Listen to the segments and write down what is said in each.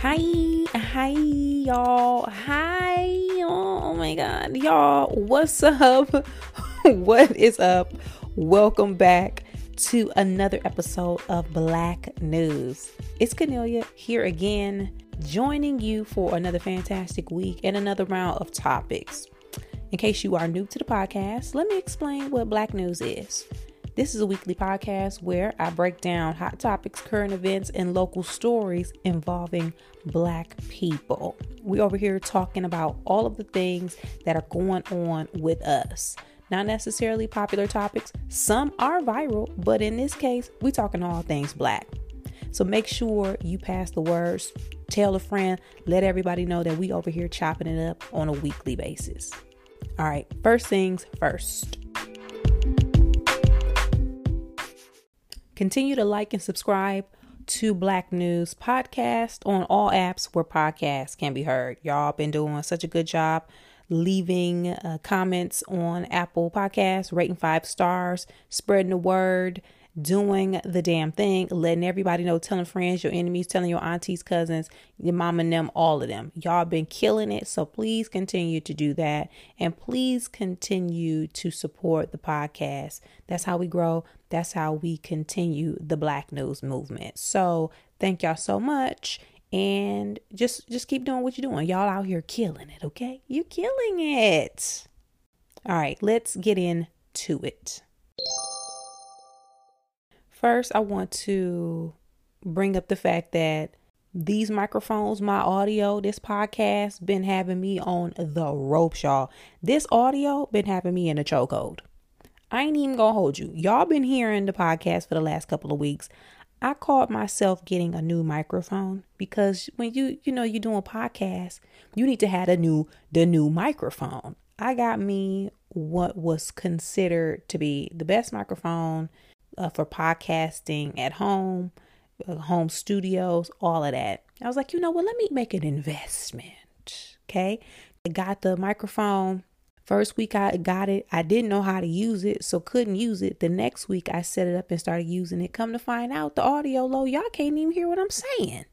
Hi, hi, y'all. Hi, oh my God, y'all. What's up? what is up? Welcome back to another episode of Black News. It's Kennelia here again, joining you for another fantastic week and another round of topics. In case you are new to the podcast, let me explain what Black News is. This is a weekly podcast where I break down hot topics, current events, and local stories involving Black people. We're over here talking about all of the things that are going on with us. Not necessarily popular topics. Some are viral, but in this case, we're talking all things Black. So make sure you pass the words, tell a friend, let everybody know that we over here chopping it up on a weekly basis. All right, first things first. Continue to like and subscribe to Black News Podcast on all apps where podcasts can be heard. Y'all been doing such a good job leaving uh, comments on Apple Podcasts, rating five stars, spreading the word doing the damn thing, letting everybody know, telling friends, your enemies, telling your aunties, cousins, your mom and them, all of them. Y'all been killing it. So please continue to do that. And please continue to support the podcast. That's how we grow. That's how we continue the Black News movement. So thank y'all so much. And just just keep doing what you're doing. Y'all out here killing it, okay? You're killing it. All right, let's get into it. First, I want to bring up the fact that these microphones, my audio, this podcast been having me on the ropes, y'all. This audio been having me in a chokehold. I ain't even gonna hold you. Y'all been hearing the podcast for the last couple of weeks. I caught myself getting a new microphone because when you you know you're doing podcast, you need to have a new the new microphone. I got me what was considered to be the best microphone uh, for podcasting at home, uh, home studios, all of that. I was like, you know what? Let me make an investment. Okay. I got the microphone. First week I got it, I didn't know how to use it, so couldn't use it. The next week I set it up and started using it. Come to find out, the audio low, y'all can't even hear what I'm saying.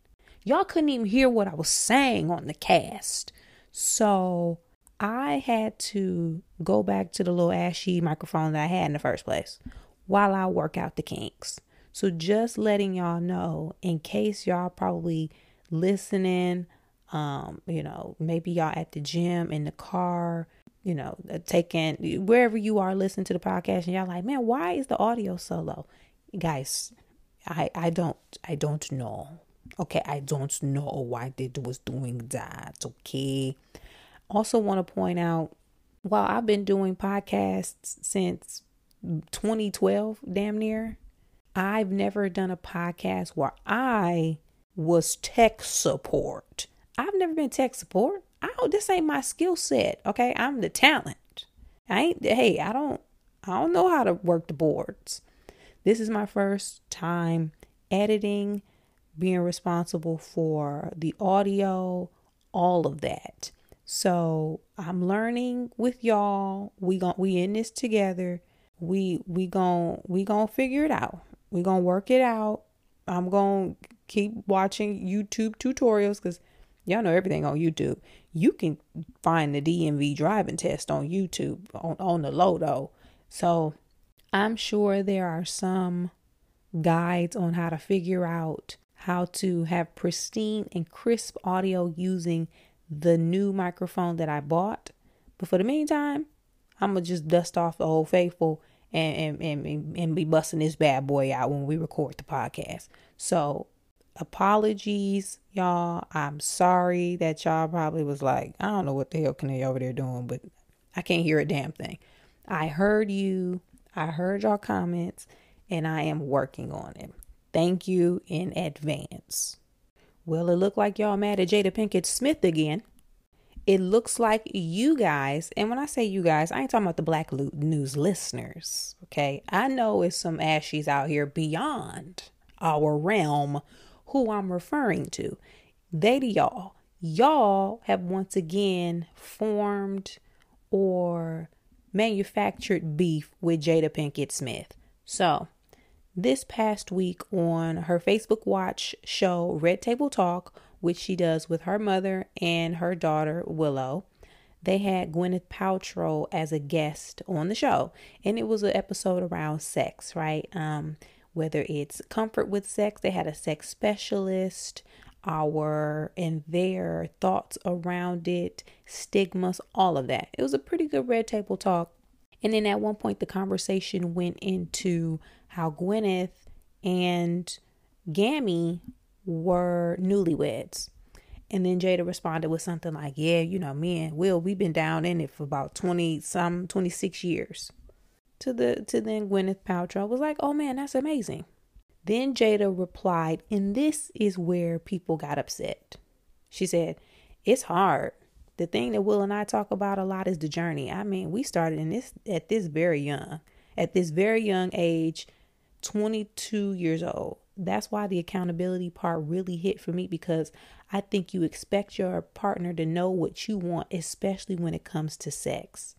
Y'all couldn't even hear what I was saying on the cast. So I had to go back to the little ashy microphone that I had in the first place while I work out the kinks. So just letting y'all know in case y'all probably listening, um, you know, maybe y'all at the gym, in the car, you know, uh, taking wherever you are listening to the podcast and y'all like, man, why is the audio so low? Guys, I I don't I don't know. Okay, I don't know why they was doing that. Okay. Also want to point out while I've been doing podcasts since 2012, damn near, I've never done a podcast where I was tech support. I've never been tech support. I don't this ain't my skill set. Okay. I'm the talent. I ain't hey, I don't I don't know how to work the boards. This is my first time editing, being responsible for the audio, all of that. So I'm learning with y'all. We gon' we in this together we we gon' we gonna figure it out. We gonna work it out. I'm gonna keep watching YouTube tutorials because y'all know everything on YouTube. You can find the DMV driving test on YouTube on, on the low though. So I'm sure there are some guides on how to figure out how to have pristine and crisp audio using the new microphone that I bought. But for the meantime, I'm gonna just dust off the old faithful and and and, and be busting this bad boy out when we record the podcast. So apologies, y'all. I'm sorry that y'all probably was like, I don't know what the hell can they over there doing, but I can't hear a damn thing. I heard you. I heard y'all comments, and I am working on it. Thank you in advance. Well, it looked like y'all mad at Jada Pinkett Smith again it looks like you guys, and when I say you guys, I ain't talking about the Black loot News listeners, okay? I know it's some ashies out here beyond our realm who I'm referring to. They to y'all. Y'all have once again formed or manufactured beef with Jada Pinkett Smith. So, this past week on her Facebook Watch show, Red Table Talk, which she does with her mother and her daughter, Willow, they had Gwyneth Paltrow as a guest on the show. And it was an episode around sex, right? Um, whether it's comfort with sex, they had a sex specialist, our and their thoughts around it, stigmas, all of that. It was a pretty good red table talk. And then at one point, the conversation went into how Gwyneth and Gammy were newlyweds. And then Jada responded with something like, Yeah, you know, me and Will, we've been down in it for about 20 some 26 years. To the to then Gwyneth Paltrow was like, Oh man, that's amazing. Then Jada replied, and this is where people got upset. She said, It's hard. The thing that Will and I talk about a lot is the journey. I mean, we started in this at this very young, at this very young age, 22 years old. That's why the accountability part really hit for me because I think you expect your partner to know what you want, especially when it comes to sex.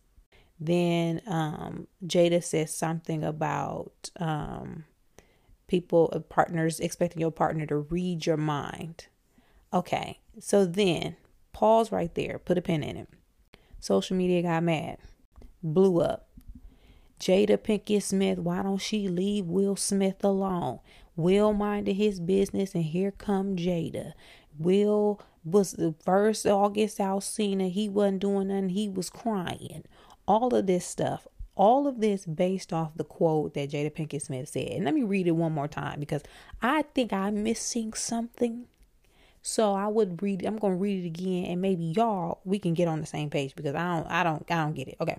Then um, Jada says something about um, people, uh, partners, expecting your partner to read your mind. Okay, so then pause right there, put a pin in it. Social media got mad, blew up. Jada Pinkett Smith, why don't she leave Will Smith alone? Will minded his business, and here come Jada. Will was the first August Alsina. He wasn't doing nothing. He was crying. All of this stuff. All of this based off the quote that Jada Pinkett Smith said. And let me read it one more time because I think I'm missing something. So I would read I'm gonna read it again and maybe y'all we can get on the same page because I don't I don't I don't get it. Okay.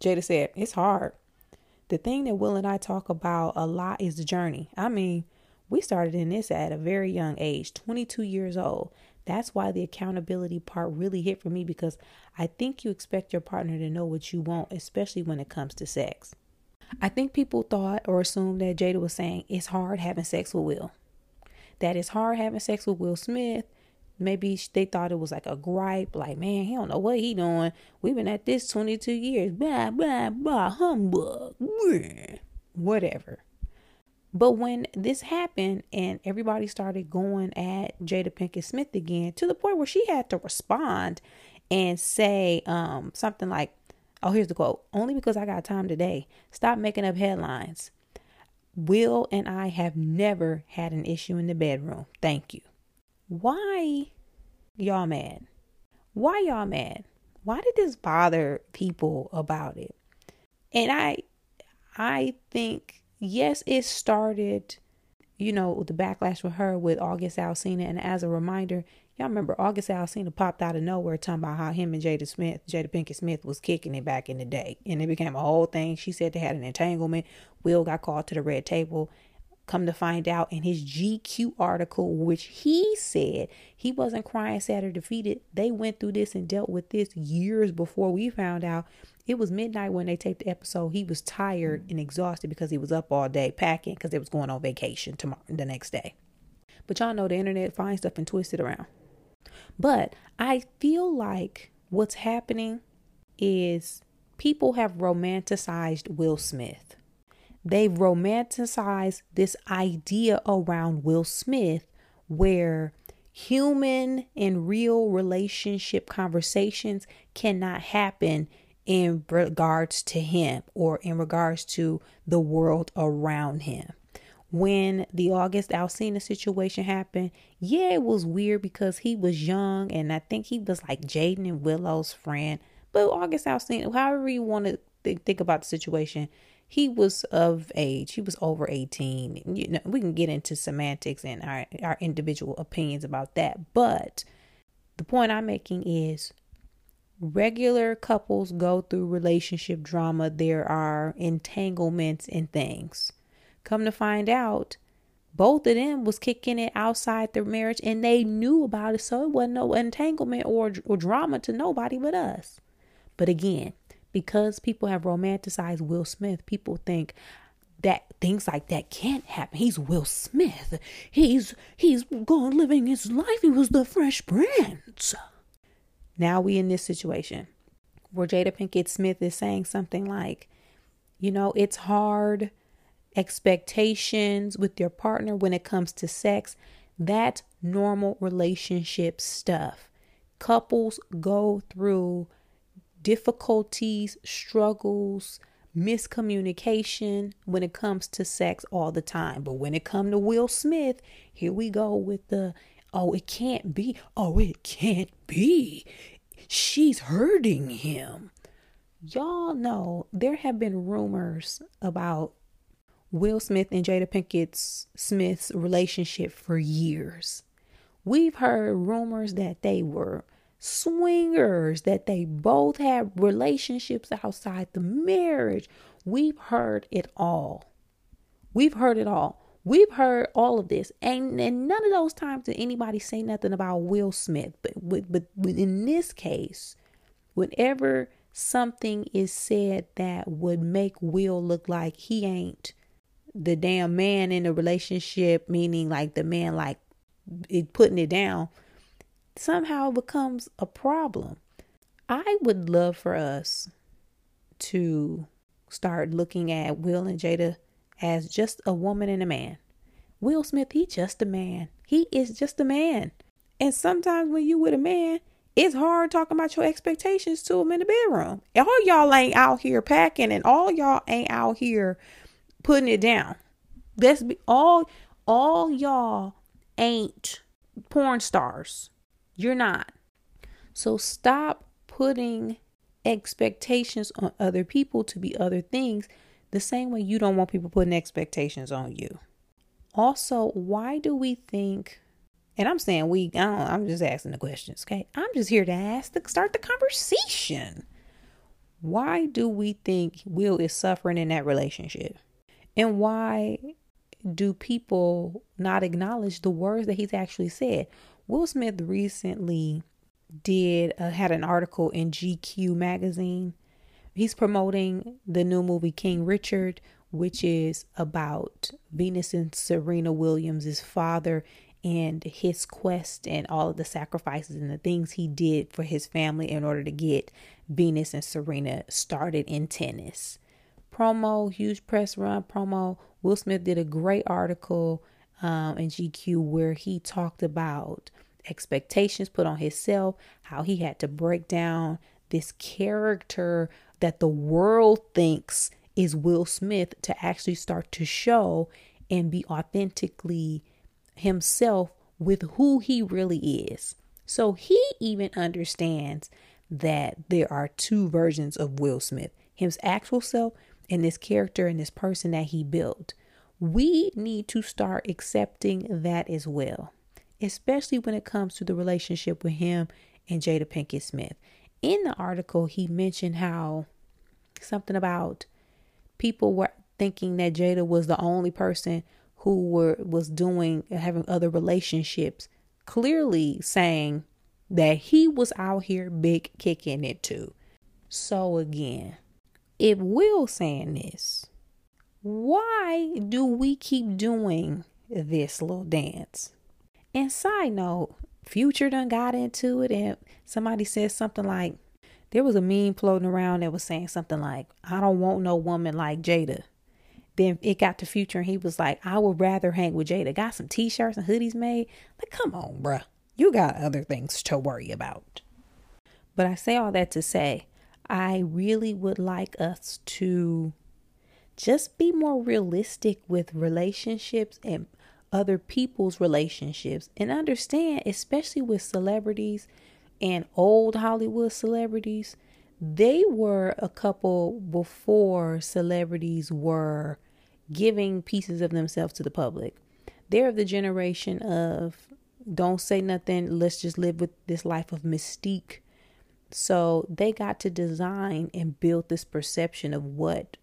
Jada said, It's hard. The thing that Will and I talk about a lot is the journey. I mean, we started in this at a very young age, 22 years old. That's why the accountability part really hit for me because I think you expect your partner to know what you want, especially when it comes to sex. I think people thought or assumed that Jada was saying it's hard having sex with Will. That it's hard having sex with Will Smith. Maybe they thought it was like a gripe, like, man, he don't know what he doing. We've been at this 22 years. Blah, blah, blah, humbug. Whatever. But when this happened and everybody started going at Jada Pinkett Smith again to the point where she had to respond and say um, something like, oh, here's the quote only because I got time today. Stop making up headlines. Will and I have never had an issue in the bedroom. Thank you. Why y'all mad? Why y'all mad? Why did this bother people about it? And I I think yes, it started, you know, the backlash with her with August Alsina. And as a reminder, y'all remember August Alsina popped out of nowhere talking about how him and Jada Smith, Jada Pinkett Smith was kicking it back in the day. And it became a whole thing. She said they had an entanglement. Will got called to the red table. Come to find out in his GQ article, which he said he wasn't crying, sad, or defeated. They went through this and dealt with this years before we found out it was midnight when they taped the episode. He was tired and exhausted because he was up all day packing because they was going on vacation tomorrow the next day. But y'all know the internet finds stuff and twists it around. But I feel like what's happening is people have romanticized Will Smith. They've romanticized this idea around Will Smith where human and real relationship conversations cannot happen in regards to him or in regards to the world around him. When the August Alsina situation happened, yeah, it was weird because he was young and I think he was like Jaden and Willow's friend. But August Alsina, however you want to th- think about the situation, he was of age. He was over 18. You know, we can get into semantics and our, our individual opinions about that. But the point I'm making is regular couples go through relationship drama, there are entanglements and things. Come to find out, both of them was kicking it outside their marriage and they knew about it, so it wasn't no entanglement or, or drama to nobody but us. But again, because people have romanticized Will Smith, people think that things like that can't happen. He's Will Smith. He's he's gone living his life. He was the Fresh Prince. Now we in this situation where Jada Pinkett Smith is saying something like, you know, it's hard expectations with your partner when it comes to sex. That's normal relationship stuff. Couples go through difficulties, struggles, miscommunication when it comes to sex all the time. But when it come to Will Smith, here we go with the oh it can't be. Oh it can't be. She's hurting him. Y'all know there have been rumors about Will Smith and Jada Pinkett Smith's relationship for years. We've heard rumors that they were swingers, that they both have relationships outside the marriage. We've heard it all. We've heard it all. We've heard all of this, and, and none of those times did anybody say nothing about Will Smith. But, but, but in this case, whenever something is said that would make Will look like he ain't the damn man in the relationship, meaning like the man like it putting it down, somehow becomes a problem. I would love for us to start looking at Will and Jada as just a woman and a man. Will Smith, he just a man. He is just a man. And sometimes when you with a man, it's hard talking about your expectations to him in the bedroom. All y'all ain't out here packing and all y'all ain't out here putting it down. That's be all all y'all ain't porn stars. You're not. So stop putting expectations on other people to be other things the same way you don't want people putting expectations on you. Also, why do we think and I'm saying we I don't I'm just asking the questions, okay? I'm just here to ask to start the conversation. Why do we think Will is suffering in that relationship? And why do people not acknowledge the words that he's actually said? Will Smith recently did uh, had an article in GQ magazine. He's promoting the new movie King Richard, which is about Venus and Serena Williams' father and his quest and all of the sacrifices and the things he did for his family in order to get Venus and Serena started in tennis promo, huge press run promo. Will Smith did a great article um, in GQ where he talked about expectations put on himself, how he had to break down this character that the world thinks is Will Smith to actually start to show and be authentically himself with who he really is. So he even understands that there are two versions of Will Smith his actual self and this character and this person that he built. We need to start accepting that as well, especially when it comes to the relationship with him and Jada Pinkett Smith. In the article, he mentioned how something about people were thinking that Jada was the only person who were was doing having other relationships, clearly saying that he was out here big kicking it too. So again, if Will saying this, why do we keep doing this little dance? And side note, Future done got into it, and somebody said something like, there was a meme floating around that was saying something like, I don't want no woman like Jada. Then it got to Future, and he was like, I would rather hang with Jada. Got some t shirts and hoodies made. Like, come on, bruh. You got other things to worry about. But I say all that to say, I really would like us to just be more realistic with relationships and other people's relationships and understand, especially with celebrities and old Hollywood celebrities, they were a couple before celebrities were giving pieces of themselves to the public. They're of the generation of don't say nothing, let's just live with this life of mystique so they got to design and build this perception of what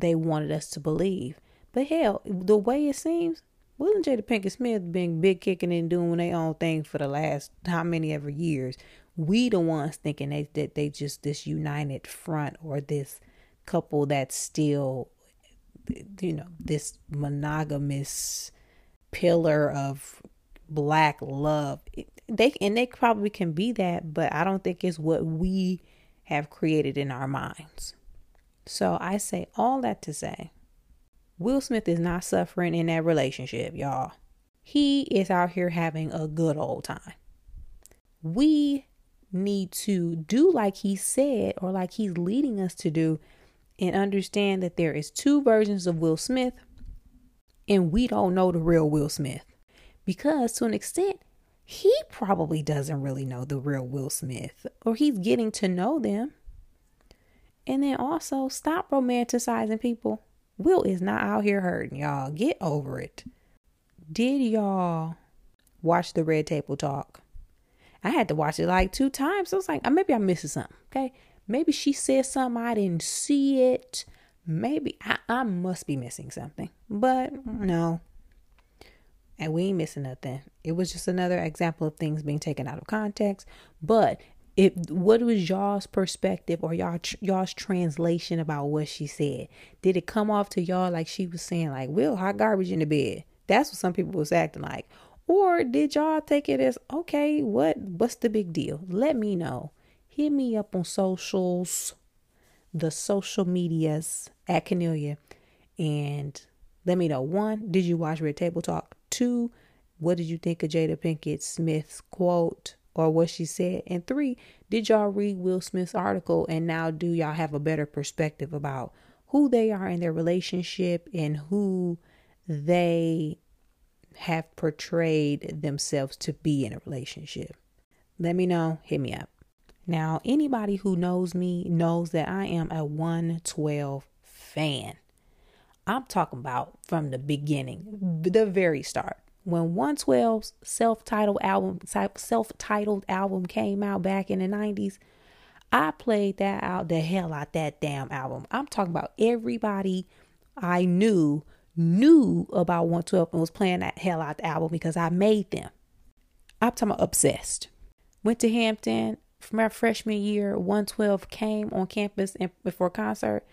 they wanted us to believe. But hell, the way it seems, Will and Jada Pinkett Smith been big kicking and doing their own thing for the last how many ever years. We the ones thinking they, that they just this united front or this couple that's still, you know, this monogamous pillar of black love they and they probably can be that, but I don't think it's what we have created in our minds. So I say all that to say Will Smith is not suffering in that relationship, y'all. He is out here having a good old time. We need to do like he said or like he's leading us to do and understand that there is two versions of Will Smith and we don't know the real Will Smith because to an extent he probably doesn't really know the real Will Smith or he's getting to know them. And then also stop romanticizing people. Will is not out here hurting y'all. Get over it. Did y'all watch the Red Table Talk? I had to watch it like two times. I was like, uh, maybe I'm missing something. Okay. Maybe she said something, I didn't see it. Maybe I, I must be missing something. But no. And we ain't missing nothing. It was just another example of things being taken out of context. But if what was y'all's perspective or y'all y'all's translation about what she said? Did it come off to y'all like she was saying like, "Will hot garbage in the bed"? That's what some people was acting like. Or did y'all take it as okay, what what's the big deal? Let me know. Hit me up on socials, the social medias at Kennelia, and let me know. One, did you watch Red Table Talk? Two, what did you think of Jada Pinkett Smith's quote or what she said? And three, did y'all read Will Smith's article and now do y'all have a better perspective about who they are in their relationship and who they have portrayed themselves to be in a relationship. Let me know, hit me up. Now, anybody who knows me knows that I am a 112 fan. I'm talking about from the beginning, the very start. When 112's self-titled album self-titled album came out back in the 90s, I played that out the hell out that damn album. I'm talking about everybody I knew knew about 112 and was playing that hell out the album because I made them. I'm talking about obsessed. Went to Hampton for my freshman year. 112 came on campus and before concert.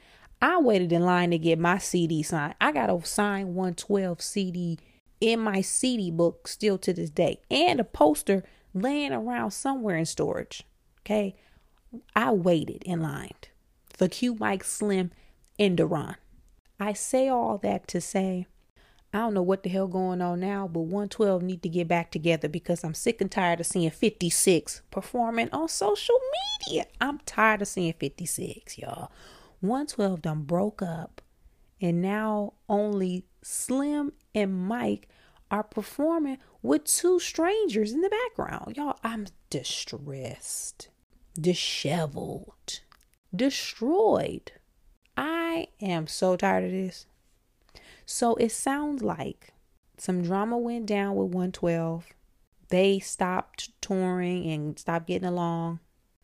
I waited in line to get my CD signed. I got a signed 112 CD in my CD book still to this day, and a poster laying around somewhere in storage. Okay, I waited in line for Q Mike Slim and Daron. I say all that to say I don't know what the hell going on now, but 112 need to get back together because I'm sick and tired of seeing 56 performing on social media. I'm tired of seeing 56, y'all. 112 done broke up and now only Slim and Mike are performing with two strangers in the background. Y'all, I'm distressed, disheveled, destroyed. I am so tired of this. So it sounds like some drama went down with 112. They stopped touring and stopped getting along.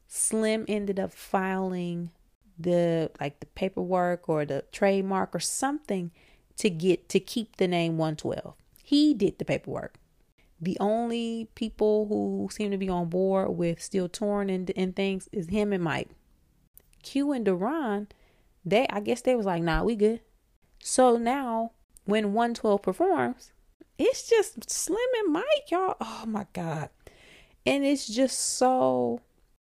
Slim ended up filing the like the paperwork or the trademark or something to get to keep the name 112. He did the paperwork. The only people who seem to be on board with still touring and, and things is him and Mike. Q and Daron they I guess they was like, nah, we good. So now when 112 performs, it's just Slim and Mike, y'all. Oh my God. And it's just so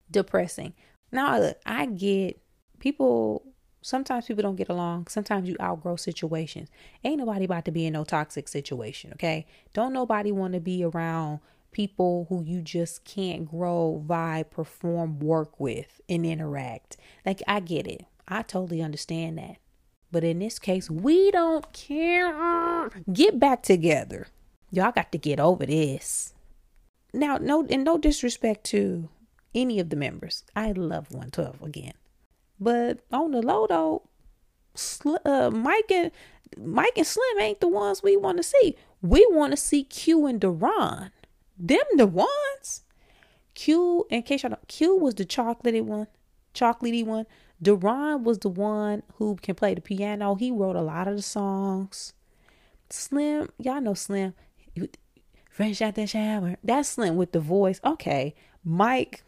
depressing. Now look, I get people sometimes people don't get along. Sometimes you outgrow situations. Ain't nobody about to be in no toxic situation, okay? Don't nobody want to be around people who you just can't grow, vibe, perform, work with, and interact. Like, I get it. I totally understand that. But in this case, we don't care. Get back together. Y'all got to get over this. Now, no, and no disrespect to any of the members. I love 112 again. But on the low though, uh, Mike and Mike and Slim ain't the ones we want to see. We want to see Q and Daron. Them the ones. Q, in case y'all Q was the chocolatey one, chocolatey one. Daron was the one who can play the piano. He wrote a lot of the songs. Slim, y'all know Slim. Fresh out the shower. That's Slim with the voice. Okay. Mike,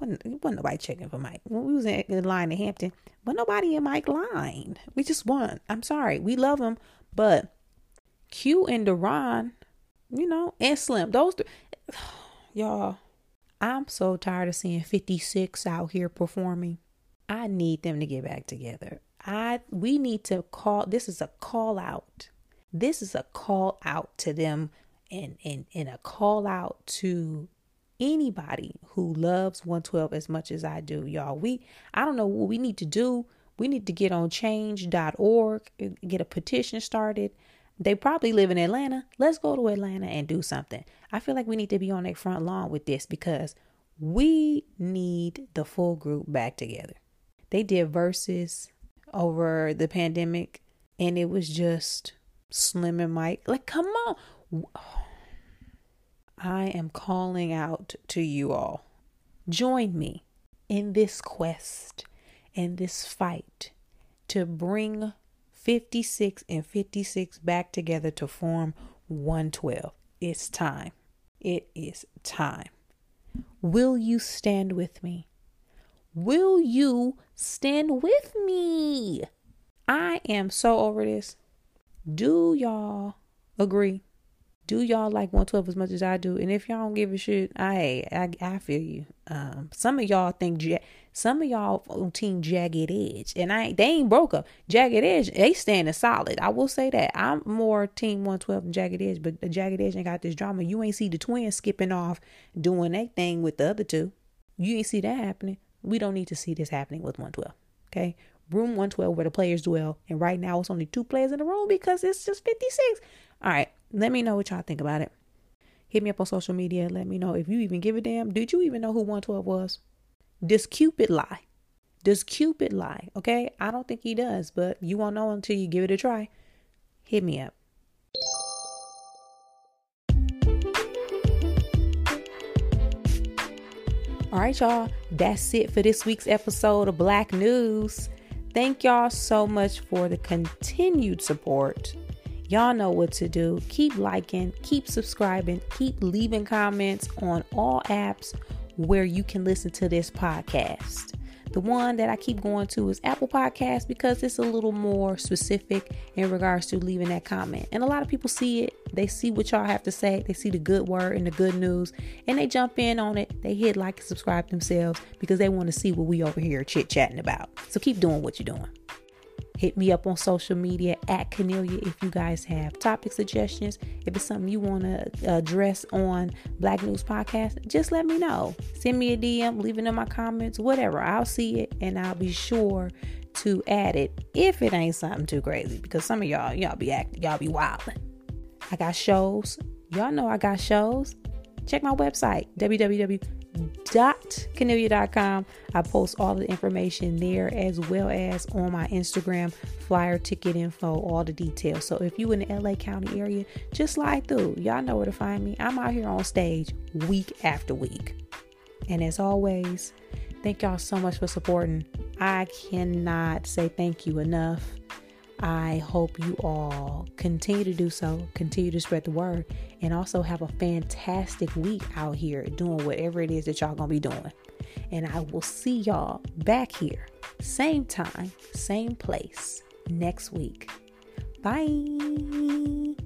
wasn't, wasn't nobody checking for Mike. When we was in line in Hampton, but nobody in Mike line. We just won. I'm sorry. We love him, but Q and Daron, you know, and Slim, those three, y'all, I'm so tired of seeing 56 out here performing. I need them to get back together. I we need to call this is a call out. This is a call out to them and and and a call out to anybody who loves 112 as much as I do, y'all. We I don't know what we need to do. We need to get on change.org, get a petition started. They probably live in Atlanta. Let's go to Atlanta and do something. I feel like we need to be on their front lawn with this because we need the full group back together. They did verses over the pandemic and it was just Slim and Mike. Like, come on. I am calling out to you all. Join me in this quest, in this fight to bring 56 and 56 back together to form 112. It's time. It is time. Will you stand with me? Will you stand with me? I am so over this. Do y'all agree? Do y'all like 112 as much as I do? And if y'all don't give a shit, I I, I feel you. Um, some of y'all think some of y'all on team Jagged Edge, and I they ain't broke up. Jagged Edge, they standing solid. I will say that. I'm more team 112 than Jagged Edge, but the Jagged Edge ain't got this drama. You ain't see the twins skipping off doing that thing with the other two. You ain't see that happening. We don't need to see this happening with 112. Okay, room 112 where the players dwell. And right now it's only two players in the room because it's just 56. All right, let me know what y'all think about it. Hit me up on social media. Let me know if you even give a damn. Did you even know who 112 was? Does Cupid lie? Does Cupid lie? Okay, I don't think he does, but you won't know until you give it a try. Hit me up. All right, y'all. That's it for this week's episode of Black News. Thank y'all so much for the continued support. Y'all know what to do. Keep liking, keep subscribing, keep leaving comments on all apps where you can listen to this podcast. The one that I keep going to is Apple Podcasts because it's a little more specific in regards to leaving that comment. And a lot of people see it. They see what y'all have to say. They see the good word and the good news and they jump in on it. They hit like and subscribe themselves because they want to see what we over here chit chatting about. So keep doing what you're doing. Hit me up on social media at Kennelia if you guys have topic suggestions. If it's something you want to address on Black News Podcast, just let me know. Send me a DM, leave it in my comments, whatever. I'll see it and I'll be sure to add it if it ain't something too crazy. Because some of y'all, y'all be acting, y'all be wilding. I got shows. Y'all know I got shows. Check my website, www www.kennelia.com. I post all the information there as well as on my Instagram, flyer, ticket info, all the details. So if you in the LA County area, just slide through. Y'all know where to find me. I'm out here on stage week after week. And as always, thank y'all so much for supporting. I cannot say thank you enough. I hope you all continue to do so, continue to spread the word, and also have a fantastic week out here doing whatever it is that y'all gonna be doing. And I will see y'all back here, same time, same place next week. Bye.